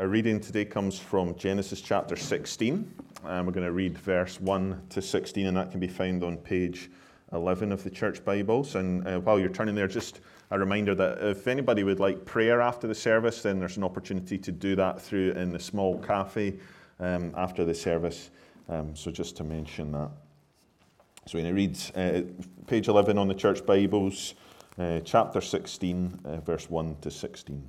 Our reading today comes from Genesis chapter 16. And we're going to read verse 1 to 16, and that can be found on page 11 of the Church Bibles. And uh, while you're turning there, just a reminder that if anybody would like prayer after the service, then there's an opportunity to do that through in the small cafe um, after the service. Um, so just to mention that. So when it reads uh, page 11 on the Church Bibles, uh, chapter 16, uh, verse 1 to 16.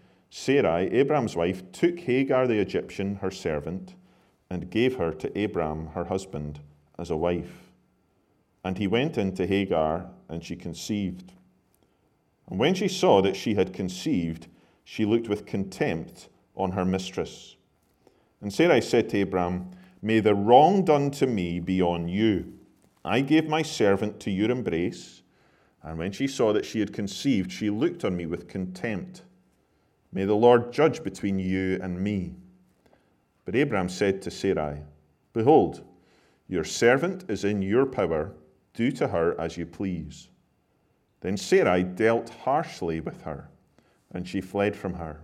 Sarai, Abraham's wife, took Hagar the Egyptian, her servant, and gave her to Abraham, her husband, as a wife. And he went in to Hagar, and she conceived. And when she saw that she had conceived, she looked with contempt on her mistress. And Sarai said to Abraham, May the wrong done to me be on you. I gave my servant to your embrace, and when she saw that she had conceived, she looked on me with contempt. May the Lord judge between you and me. But Abraham said to Sarai, Behold, your servant is in your power. Do to her as you please. Then Sarai dealt harshly with her, and she fled from her.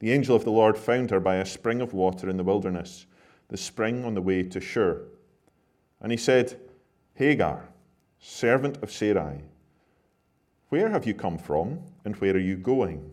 The angel of the Lord found her by a spring of water in the wilderness, the spring on the way to Shur. And he said, Hagar, servant of Sarai, where have you come from, and where are you going?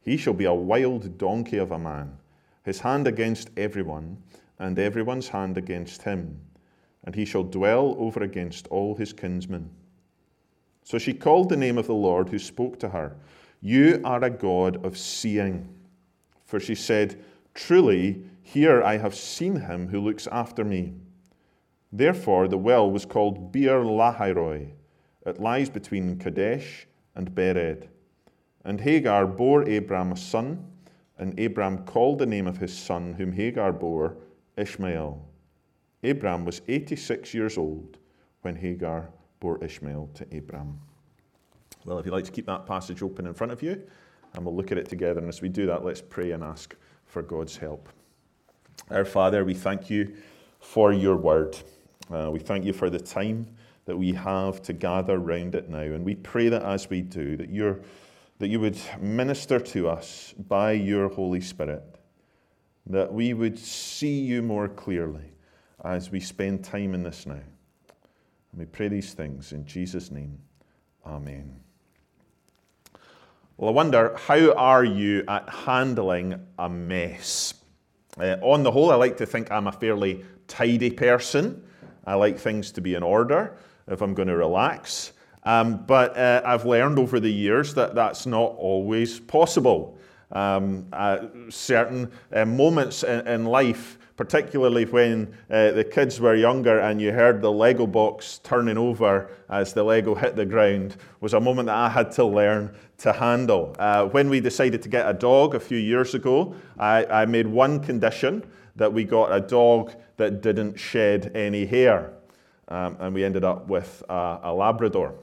He shall be a wild donkey of a man, his hand against everyone, and everyone's hand against him, and he shall dwell over against all his kinsmen. So she called the name of the Lord who spoke to her, You are a God of seeing. For she said, Truly, here I have seen him who looks after me. Therefore, the well was called Beer Lahairoi. It lies between Kadesh and Bered. And Hagar bore Abram a son, and Abram called the name of his son, whom Hagar bore, Ishmael. Abram was 86 years old when Hagar bore Ishmael to Abram. Well, if you'd like to keep that passage open in front of you, and we'll look at it together. And as we do that, let's pray and ask for God's help. Our Father, we thank you for your word. Uh, we thank you for the time that we have to gather round it now. And we pray that as we do, that your that you would minister to us by your Holy Spirit, that we would see you more clearly as we spend time in this now. And we pray these things in Jesus' name. Amen. Well, I wonder, how are you at handling a mess? Uh, on the whole, I like to think I'm a fairly tidy person. I like things to be in order if I'm going to relax. Um, but uh, I've learned over the years that that's not always possible. Um, uh, certain uh, moments in, in, life, particularly when uh, the kids were younger and you heard the Lego box turning over as the Lego hit the ground, was a moment that I had to learn to handle. Uh, when we decided to get a dog a few years ago, I, I made one condition that we got a dog that didn't shed any hair. Um, and we ended up with a, a Labrador.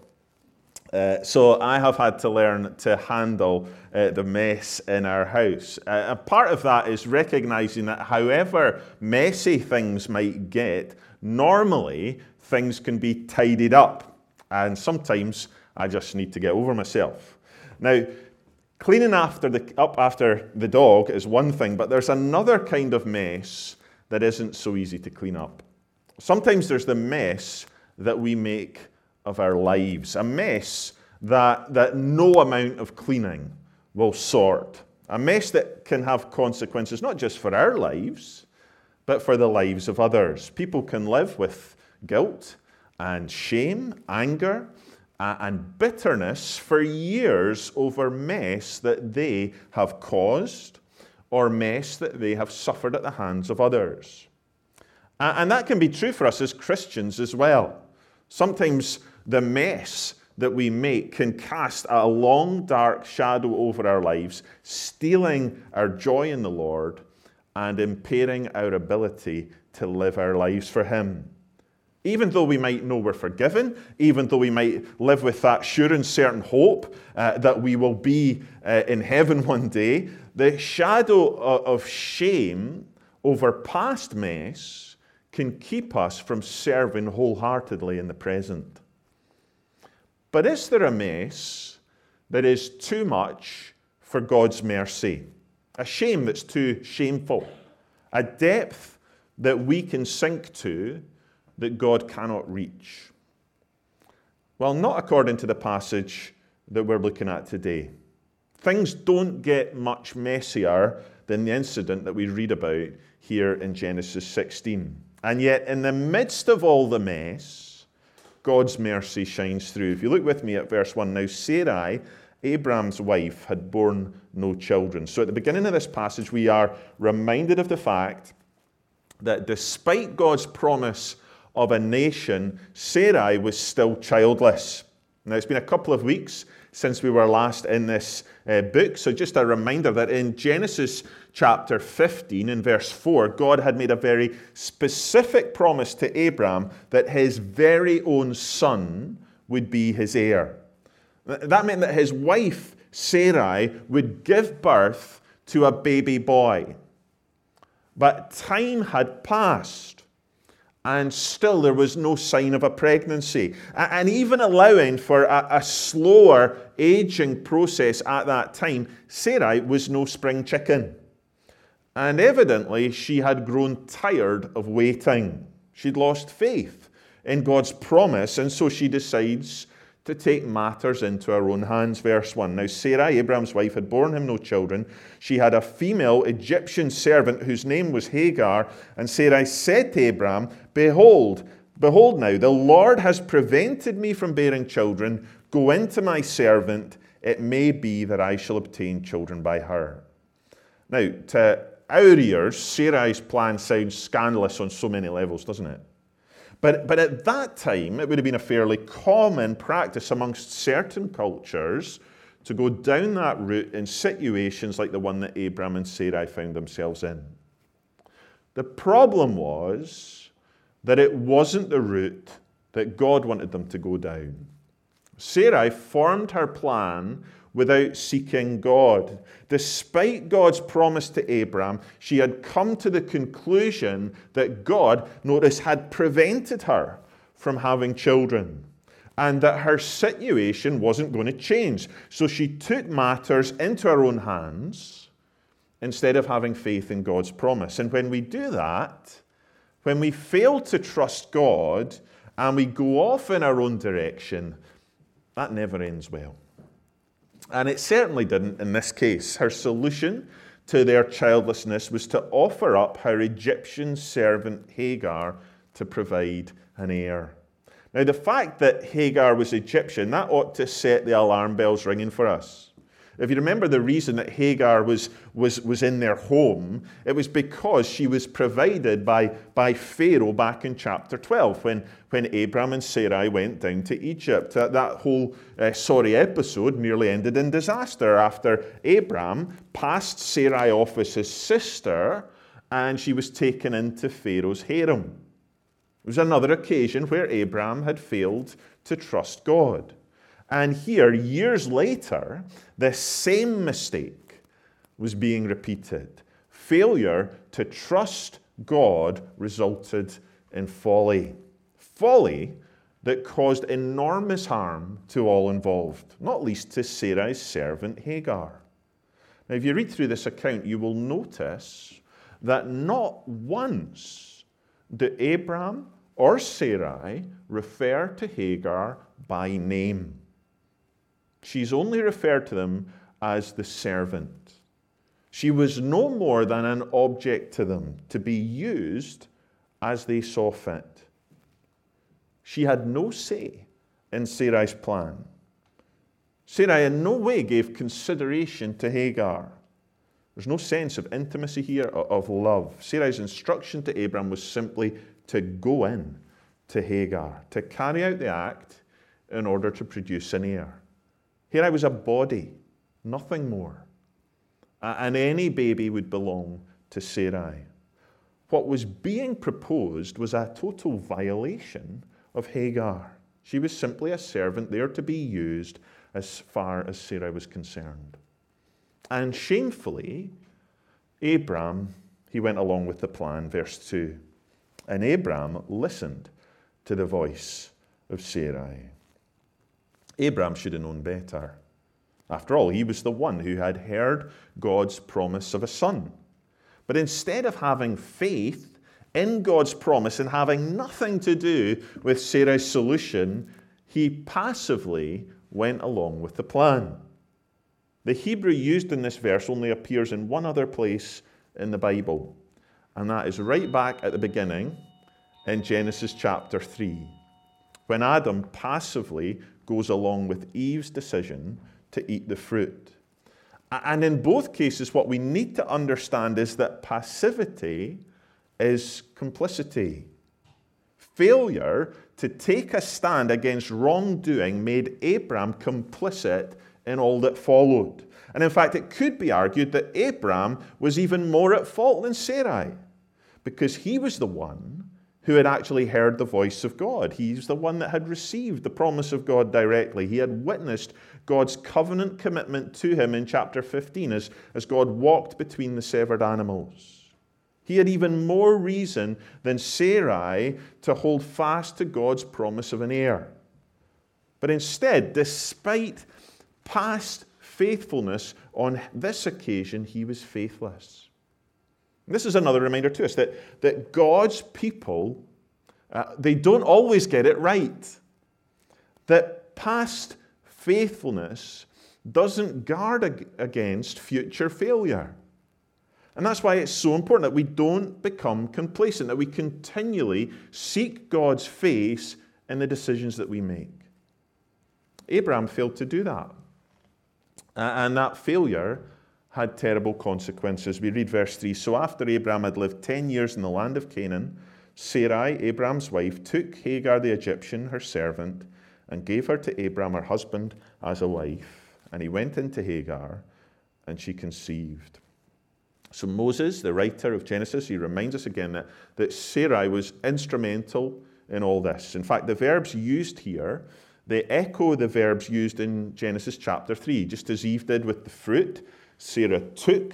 Uh, so I have had to learn to handle uh, the mess in our house. Uh, a part of that is recognizing that however messy things might get, normally things can be tidied up. And sometimes I just need to get over myself. Now, cleaning after the, up after the dog is one thing, but there's another kind of mess that isn't so easy to clean up. Sometimes there's the mess that we make of our lives. A mess that, that no amount of cleaning will sort. A mess that can have consequences not just for our lives, but for the lives of others. People can live with guilt and shame, anger, and bitterness for years over mess that they have caused or mess that they have suffered at the hands of others. And that can be true for us as Christians as well. Sometimes the mess that we make can cast a long, dark shadow over our lives, stealing our joy in the Lord and impairing our ability to live our lives for Him. Even though we might know we're forgiven, even though we might live with that sure and certain hope uh, that we will be uh, in heaven one day, the shadow of shame over past mess can keep us from serving wholeheartedly in the present. But is there a mess that is too much for God's mercy? A shame that's too shameful? A depth that we can sink to that God cannot reach? Well, not according to the passage that we're looking at today. Things don't get much messier than the incident that we read about here in Genesis 16. And yet, in the midst of all the mess, God's mercy shines through. If you look with me at verse 1 now, Sarai, Abraham's wife, had borne no children. So at the beginning of this passage, we are reminded of the fact that despite God's promise of a nation, Sarai was still childless. Now, it's been a couple of weeks since we were last in this uh, book, so just a reminder that in Genesis chapter 15, in verse 4, God had made a very specific promise to Abraham that his very own son would be his heir. That meant that his wife, Sarai, would give birth to a baby boy. But time had passed and still there was no sign of a pregnancy. And even allowing for a, a, slower aging process at that time, Sarai was no spring chicken. And evidently, she had grown tired of waiting. She'd lost faith in God's promise, and so she decides to take matters into her own hands. Verse 1. Now, Sarah, Abraham's wife, had borne him no children. She had a female Egyptian servant whose name was Hagar. And Sarai said to Abraham, Behold, behold now, the Lord has prevented me from bearing children. Go into my servant. It may be that I shall obtain children by her. Now, to our ears, Sarai's plan sounds scandalous on so many levels, doesn't it? But, but at that time, it would have been a fairly common practice amongst certain cultures to go down that route in situations like the one that Abraham and Sarai found themselves in. The problem was that it wasn't the route that God wanted them to go down. Sarai formed her plan without seeking God. Despite God's promise to Abraham, she had come to the conclusion that God, notice, had prevented her from having children and that her situation wasn't going to change. So she took matters into her own hands instead of having faith in God's promise. And when we do that, when we fail to trust God and we go off in our own direction, that never ends well. And it certainly didn't in this case. Her solution to their childlessness was to offer up her Egyptian servant Hagar to provide an heir. Now, the fact that Hagar was Egyptian, that ought to set the alarm bells ringing for us. If you remember the reason that Hagar was, was, was in their home, it was because she was provided by, by Pharaoh back in chapter 12 when, when Abram and Sarai went down to Egypt. That, whole uh, sorry episode nearly ended in disaster after Abram passed Sarai off as his sister and she was taken into Pharaoh's harem. It was another occasion where Abram had failed to trust God. And here, years later, the same mistake was being repeated. Failure to trust God resulted in folly. Folly that caused enormous harm to all involved, not least to Sarai's servant Hagar. Now, if you read through this account, you will notice that not once do Abraham or Sarai refer to Hagar by name. She's only referred to them as the servant. She was no more than an object to them to be used as they saw fit. She had no say in Sarai's plan. Sarai in no way gave consideration to Hagar. There's no sense of intimacy here, of love. Sarai's instruction to Abram was simply to go in to Hagar, to carry out the act in order to produce an heir. Hagar was a body, nothing more. And any baby would belong to Sarai. What was being proposed was a total violation of Hagar. She was simply a servant there to be used as far as Sarai was concerned. And shamefully, Abram, he went along with the plan, verse 2. And Abram listened to the voice of Sarai. Abram should have known better. After all, he was the one who had heard God's promise of a son. But instead of having faith in God's promise and having nothing to do with Sarah's solution, he passively went along with the plan. The Hebrew used in this verse only appears in one other place in the Bible, and that is right back at the beginning in Genesis chapter 3, when Adam passively goes along with Eve's decision to eat the fruit. And in both cases, what we need to understand is that passivity is complicity. Failure to take a stand against wrongdoing made Abram complicit in all that followed. And in fact, it could be argued that Abram was even more at fault than Sarai, because he was the one who had actually heard the voice of God. He's the one that had received the promise of God directly. He had witnessed God's covenant commitment to him in chapter 15 as, as God walked between the severed animals. He had even more reason than Sarai to hold fast to God's promise of an heir. But instead, despite past faithfulness, on this occasion he was faithless. This is another reminder to us that, that God's people, uh, they don't always get it right. That past faithfulness doesn't guard ag- against future failure. And that's why it's so important that we don't become complacent, that we continually seek God's face in the decisions that we make. Abraham failed to do that. And that failure had terrible consequences. We read verse 3 So after Abraham had lived 10 years in the land of Canaan, Sarai, Abraham's wife, took Hagar the Egyptian, her servant, and gave her to Abraham, her husband, as a wife. And he went into Hagar, and she conceived. So Moses, the writer of Genesis, he reminds us again that, that Sarai was instrumental in all this. In fact, the verbs used here, they echo the verbs used in Genesis chapter 3, just as Eve did with the fruit Sarah took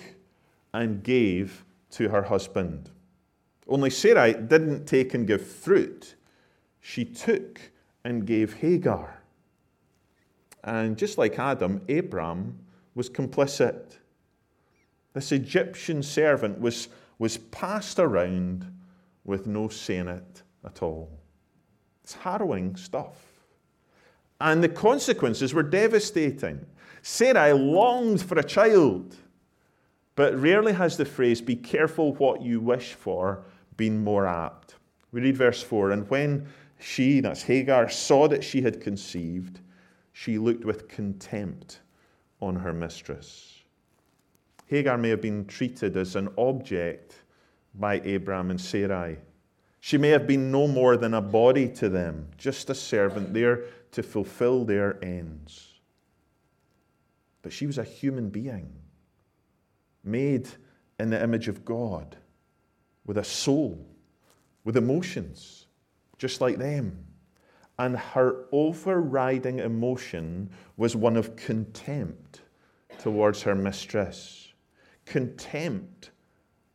and gave to her husband. Only Sarai didn't take and give fruit, she took and gave Hagar. And just like Adam, Abram was complicit. This Egyptian servant was, was passed around with no say in it at all. It's harrowing stuff. And the consequences were devastating. Sarai longed for a child, but rarely has the phrase, be careful what you wish for, been more apt. We read verse 4 And when she, that's Hagar, saw that she had conceived, she looked with contempt on her mistress. Hagar may have been treated as an object by Abram and Sarai. She may have been no more than a body to them, just a servant there to fulfill their ends. But she was a human being, made in the image of God, with a soul, with emotions, just like them. And her overriding emotion was one of contempt towards her mistress. Contempt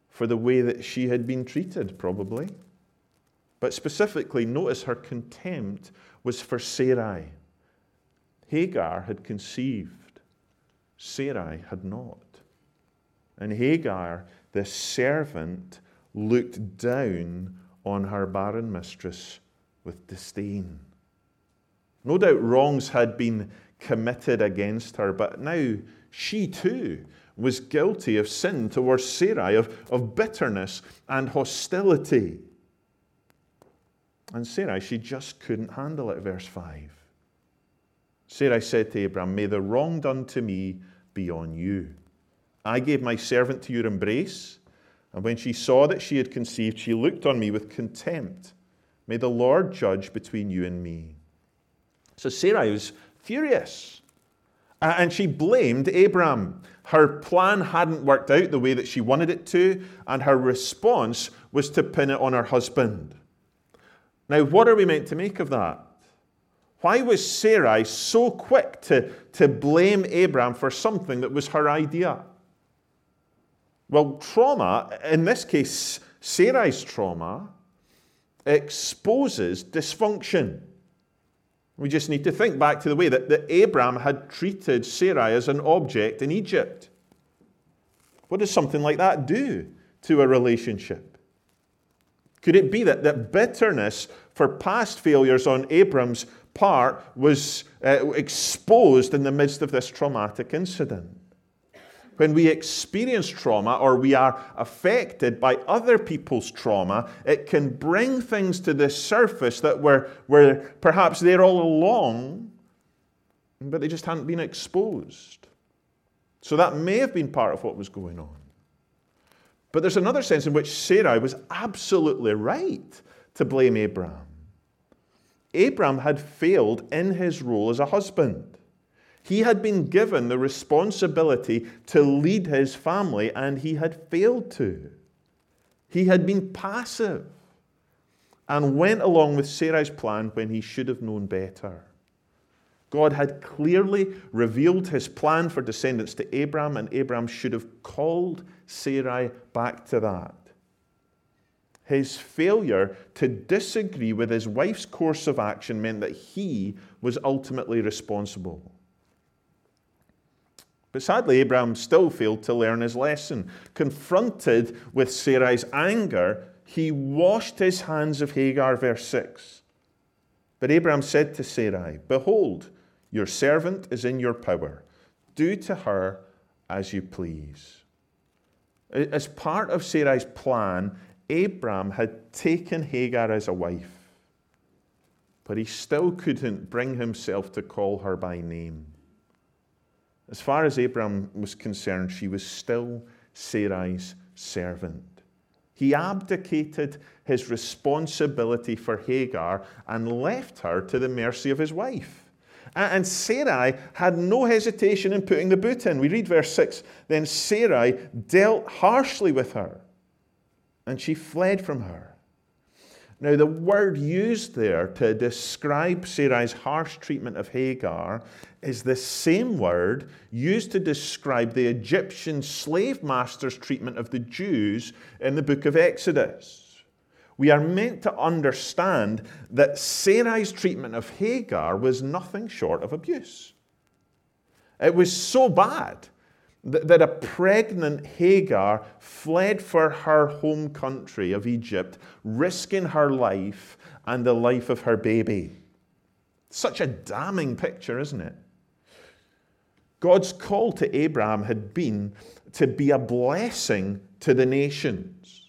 for the way that she had been treated, probably. But specifically, notice her contempt was for Sarai. Hagar had conceived Sarai had not. And Hagar, the servant, looked down on her barren mistress with disdain. No doubt wrongs had been committed against her, but now she too was guilty of sin towards Sarai, of, of bitterness and hostility. And Sarai, she just couldn't handle it, verse 5. Sarai said to Abram, May the wrong done to me be on you. I gave my servant to your embrace, and when she saw that she had conceived, she looked on me with contempt. May the Lord judge between you and me. So Sarai was furious, and she blamed Abram. Her plan hadn't worked out the way that she wanted it to, and her response was to pin it on her husband. Now, what are we meant to make of that? Why was Sarai so quick to, to blame Abram for something that was her idea? Well, trauma, in this case, Sarai's trauma, exposes dysfunction. We just need to think back to the way that, that Abram had treated Sarai as an object in Egypt. What does something like that do to a relationship? Could it be that, that bitterness for past failures on Abram's part was uh, exposed in the midst of this traumatic incident? When we experience trauma or we are affected by other people's trauma, it can bring things to the surface that were, were perhaps there all along, but they just hadn't been exposed. So that may have been part of what was going on. But there's another sense in which Sarai was absolutely right to blame Abraham. Abraham had failed in his role as a husband. He had been given the responsibility to lead his family, and he had failed to. He had been passive and went along with Sarai's plan when he should have known better. God had clearly revealed his plan for descendants to Abraham, and Abraham should have called Sarai back to that. His failure to disagree with his wife's course of action meant that he was ultimately responsible. But sadly, Abraham still failed to learn his lesson. Confronted with Sarai's anger, he washed his hands of Hagar, verse 6. But Abraham said to Sarai, Behold, your servant is in your power. Do to her as you please. As part of Sarai's plan, Abraham had taken Hagar as a wife, but he still couldn't bring himself to call her by name. As far as Abraham was concerned, she was still Sarai's servant. He abdicated his responsibility for Hagar and left her to the mercy of his wife. And Sarai had no hesitation in putting the boot in. We read verse 6 Then Sarai dealt harshly with her, and she fled from her. Now, the word used there to describe Sarai's harsh treatment of Hagar is the same word used to describe the Egyptian slave master's treatment of the Jews in the book of Exodus. We are meant to understand that Sarai's treatment of Hagar was nothing short of abuse. It was so bad that a pregnant Hagar fled for her home country of Egypt, risking her life and the life of her baby. Such a damning picture, isn't it? God's call to Abraham had been to be a blessing to the nations.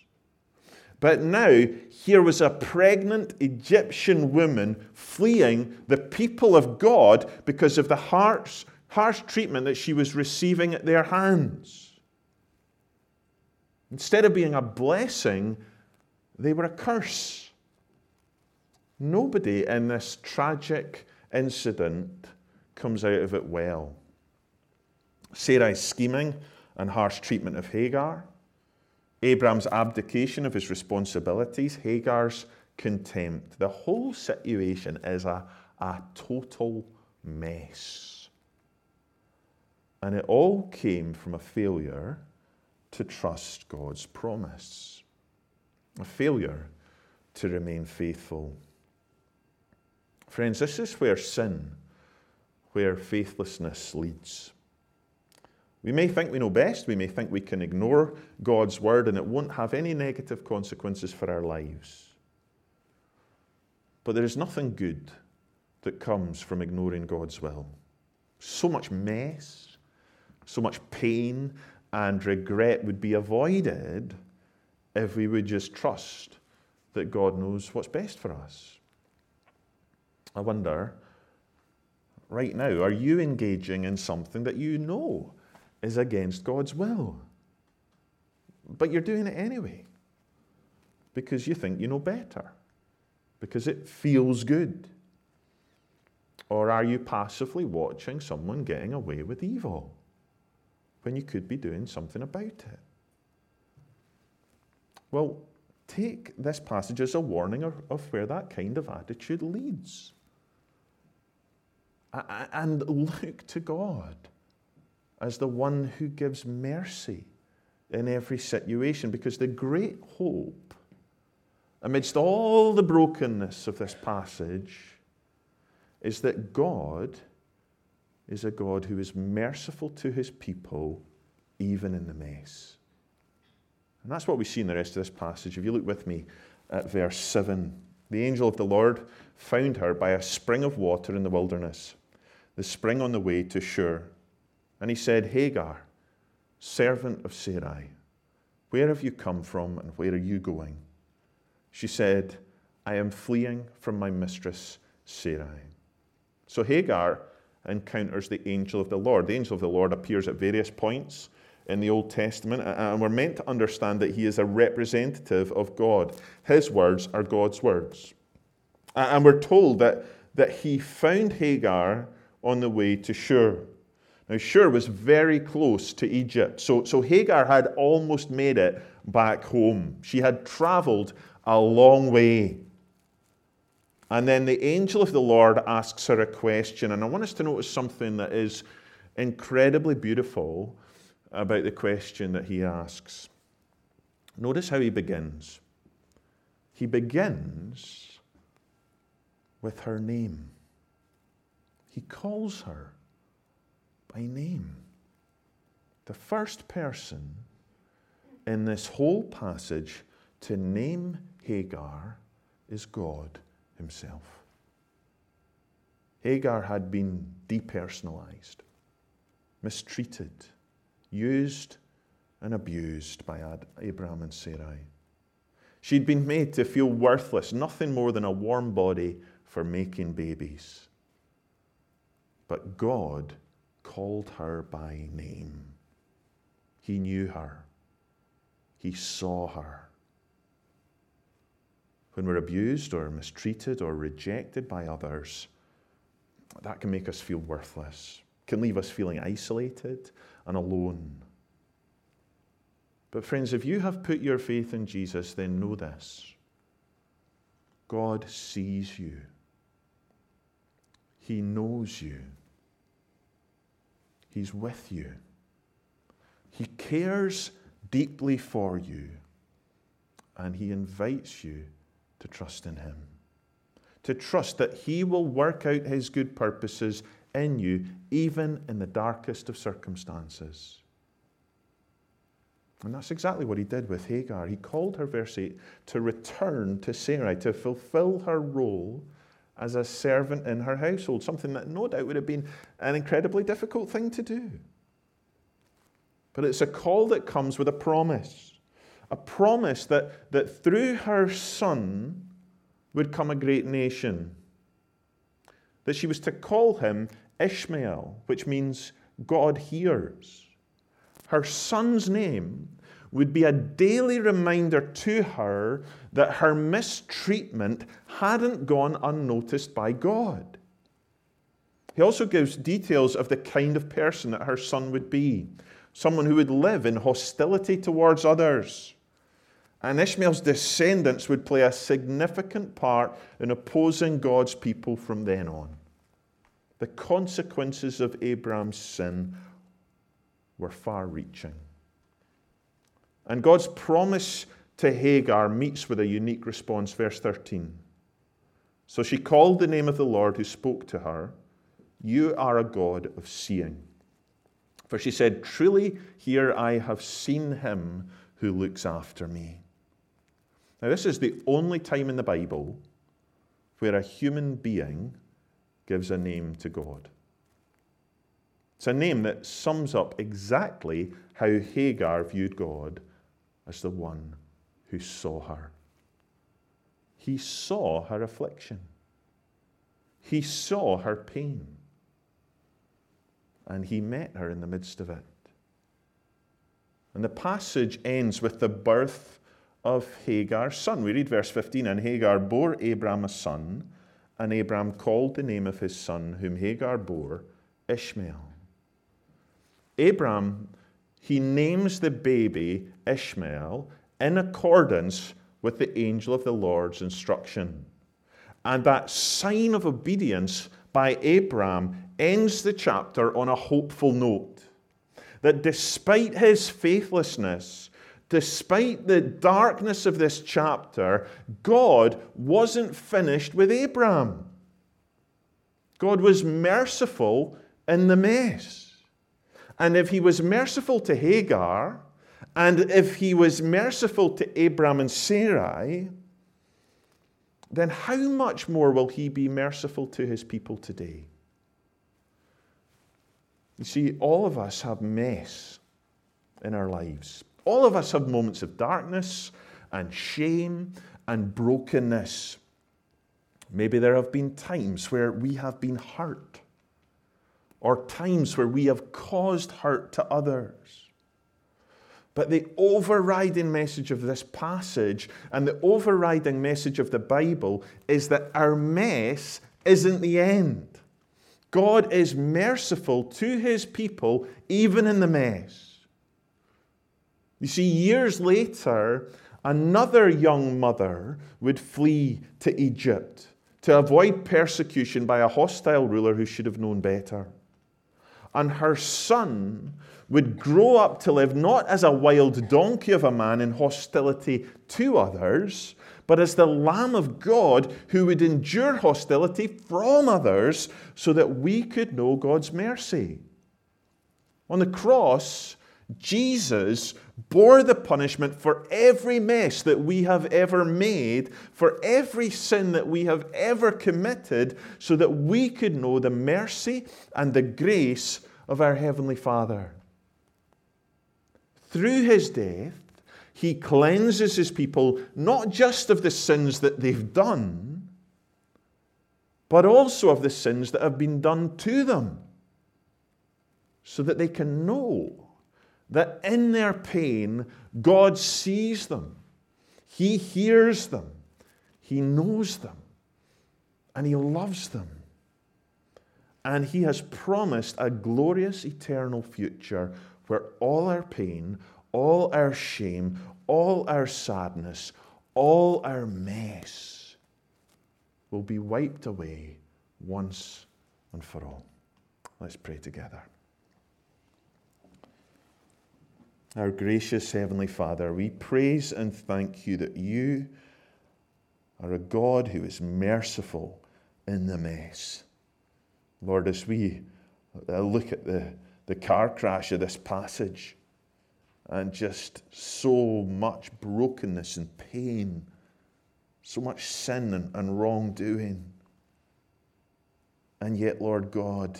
But now, here was a pregnant Egyptian woman fleeing the people of God because of the harsh harsh treatment that she was receiving at their hands. Instead of being a blessing, they were a curse. Nobody in this tragic incident comes out of it well. Sarai's scheming and harsh treatment of Hagar, Abraham's abdication of his responsibilities, Hagar's contempt. The whole situation is a, a total mess. And it all came from a failure to trust God's promise, a failure to remain faithful. Friends, this is where sin, where faithlessness leads. We may think we know best, we may think we can ignore God's word and it won't have any negative consequences for our lives. But there is nothing good that comes from ignoring God's will. So much mess, so much pain and regret would be avoided if we would just trust that God knows what's best for us. I wonder, right now, are you engaging in something that you know is against God's will? But you're doing it anyway because you think you know better, because it feels good. Or are you passively watching someone getting away with evil when you could be doing something about it? Well, take this passage as a warning of, of where that kind of attitude leads. And look to God as the one who gives mercy in every situation, because the great hope amidst all the brokenness of this passage is that God is a God who is merciful to his people, even in the mess. And that's what we see in the rest of this passage. If you look with me at verse 7, the angel of the Lord found her by a spring of water in the wilderness, the spring on the way to Shur. And he said, Hagar, servant of Sarai, where have you come from and where are you going? She said, I am fleeing from my mistress Sarai. So Hagar encounters the angel of the Lord. The angel of the Lord appears at various points in the Old Testament, and we're meant to understand that he is a representative of God. His words are God's words. And we're told that, that he found Hagar on the way to Shur. Now, Shur was very close to Egypt, so, so Hagar had almost made it back home. She had traveled a long way. And then the angel of the Lord asks her a question, and I want us to notice something that is incredibly beautiful about the question that he asks. Notice how he begins. He begins with her name. He calls her by name. The first person in this whole passage to name Hagar is God Himself. Hagar had been depersonalized, mistreated, used and abused by Abraham and Sarai. She'd been made to feel worthless, nothing more than a warm body for making babies. But God called her by name. He knew her, He saw her. When we're abused or mistreated or rejected by others, that can make us feel worthless, can leave us feeling isolated and alone. But, friends, if you have put your faith in Jesus, then know this. God sees you, He knows you, He's with you, He cares deeply for you, and He invites you to trust in Him. To trust that He will work out His good purposes in you, even in the darkest of circumstances. And that's exactly what he did with Hagar. He called her, verse 8, to return to Sarai, to fulfill her role as a servant in her household, something that no doubt would have been an incredibly difficult thing to do. But it's a call that comes with a promise a promise that, that through her son would come a great nation that she was to call him Ishmael, which means God hears. Her son's name would be a daily reminder to her that her mistreatment hadn't gone unnoticed by God. He also gives details of the kind of person that her son would be someone who would live in hostility towards others. And Ishmael's descendants would play a significant part in opposing God's people from then on. The consequences of Abraham's sin were far reaching. And God's promise to Hagar meets with a unique response, verse 13. So she called the name of the Lord who spoke to her, You are a God of seeing. For she said, Truly, here I have seen him who looks after me. Now, this is the only time in the Bible where a human being gives a name to God. It's a name that sums up exactly how Hagar viewed God as the one who saw her. He saw her affliction, he saw her pain, and he met her in the midst of it. And the passage ends with the birth of Hagar's son. We read verse 15 And Hagar bore Abram a son, and Abram called the name of his son, whom Hagar bore, Ishmael. Abram, he names the baby Ishmael in accordance with the angel of the Lord's instruction. And that sign of obedience by Abram ends the chapter on a hopeful note. That despite his faithlessness, despite the darkness of this chapter, God wasn't finished with Abraham. God was merciful in the mess. And if he was merciful to Hagar, and if he was merciful to Abram and Sarai, then how much more will he be merciful to his people today? You see, all of us have mess in our lives. All of us have moments of darkness and shame and brokenness. Maybe there have been times where we have been hurt, or times where we have caused hurt to others. But the overriding message of this passage and the overriding message of the Bible is that our mess isn't the end. God is merciful to his people even in the mess. You see, years later, another young mother would flee to Egypt to avoid persecution by a hostile ruler who should have known better. And her son would grow up to live not as a wild donkey of a man in hostility to others, but as the Lamb of God who would endure hostility from others so that we could know God's mercy. On the cross, Jesus bore the punishment for every mess that we have ever made, for every sin that we have ever committed, so that we could know the mercy and the grace of our Heavenly Father. Through his death, he cleanses his people not just of the sins that they've done, but also of the sins that have been done to them, so that they can know that in their pain, God sees them, He hears them, He knows them, and He loves them. And He has promised a glorious eternal future where all our pain, all our shame, all our sadness, all our mess will be wiped away once and for all. Let's pray together. Our gracious Heavenly Father, we praise and thank you that you are a God who is merciful in the mess. Lord, as we uh, look at the the car crash of this passage and just so much brokenness and pain, so much sin and, and wrongdoing. And yet, Lord God,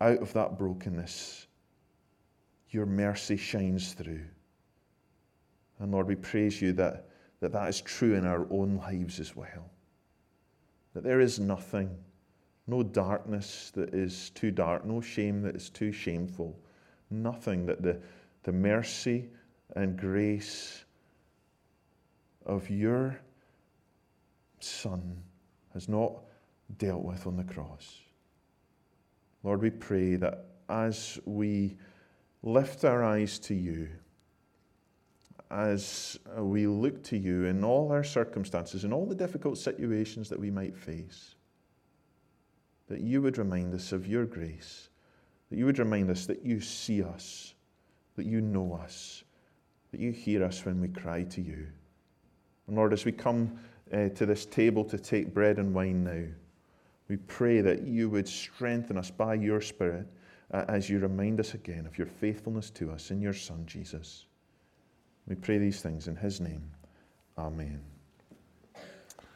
out of that brokenness, your mercy shines through. And Lord, we praise you that that, that is true in our own lives as well. That there is nothing no darkness that is too dark, no shame that is too shameful, nothing that the, the mercy and grace of your Son has not dealt with on the cross. Lord, we pray that as we lift our eyes to you, as we look to you in all our circumstances, in all the difficult situations that we might face, that you would remind us of your grace, that you would remind us that you see us, that you know us, that you hear us when we cry to you. And Lord, as we come uh, to this table to take bread and wine now, we pray that you would strengthen us by your Spirit as you remind us again of your faithfulness to us in your Son, Jesus. We pray these things in his name. Amen.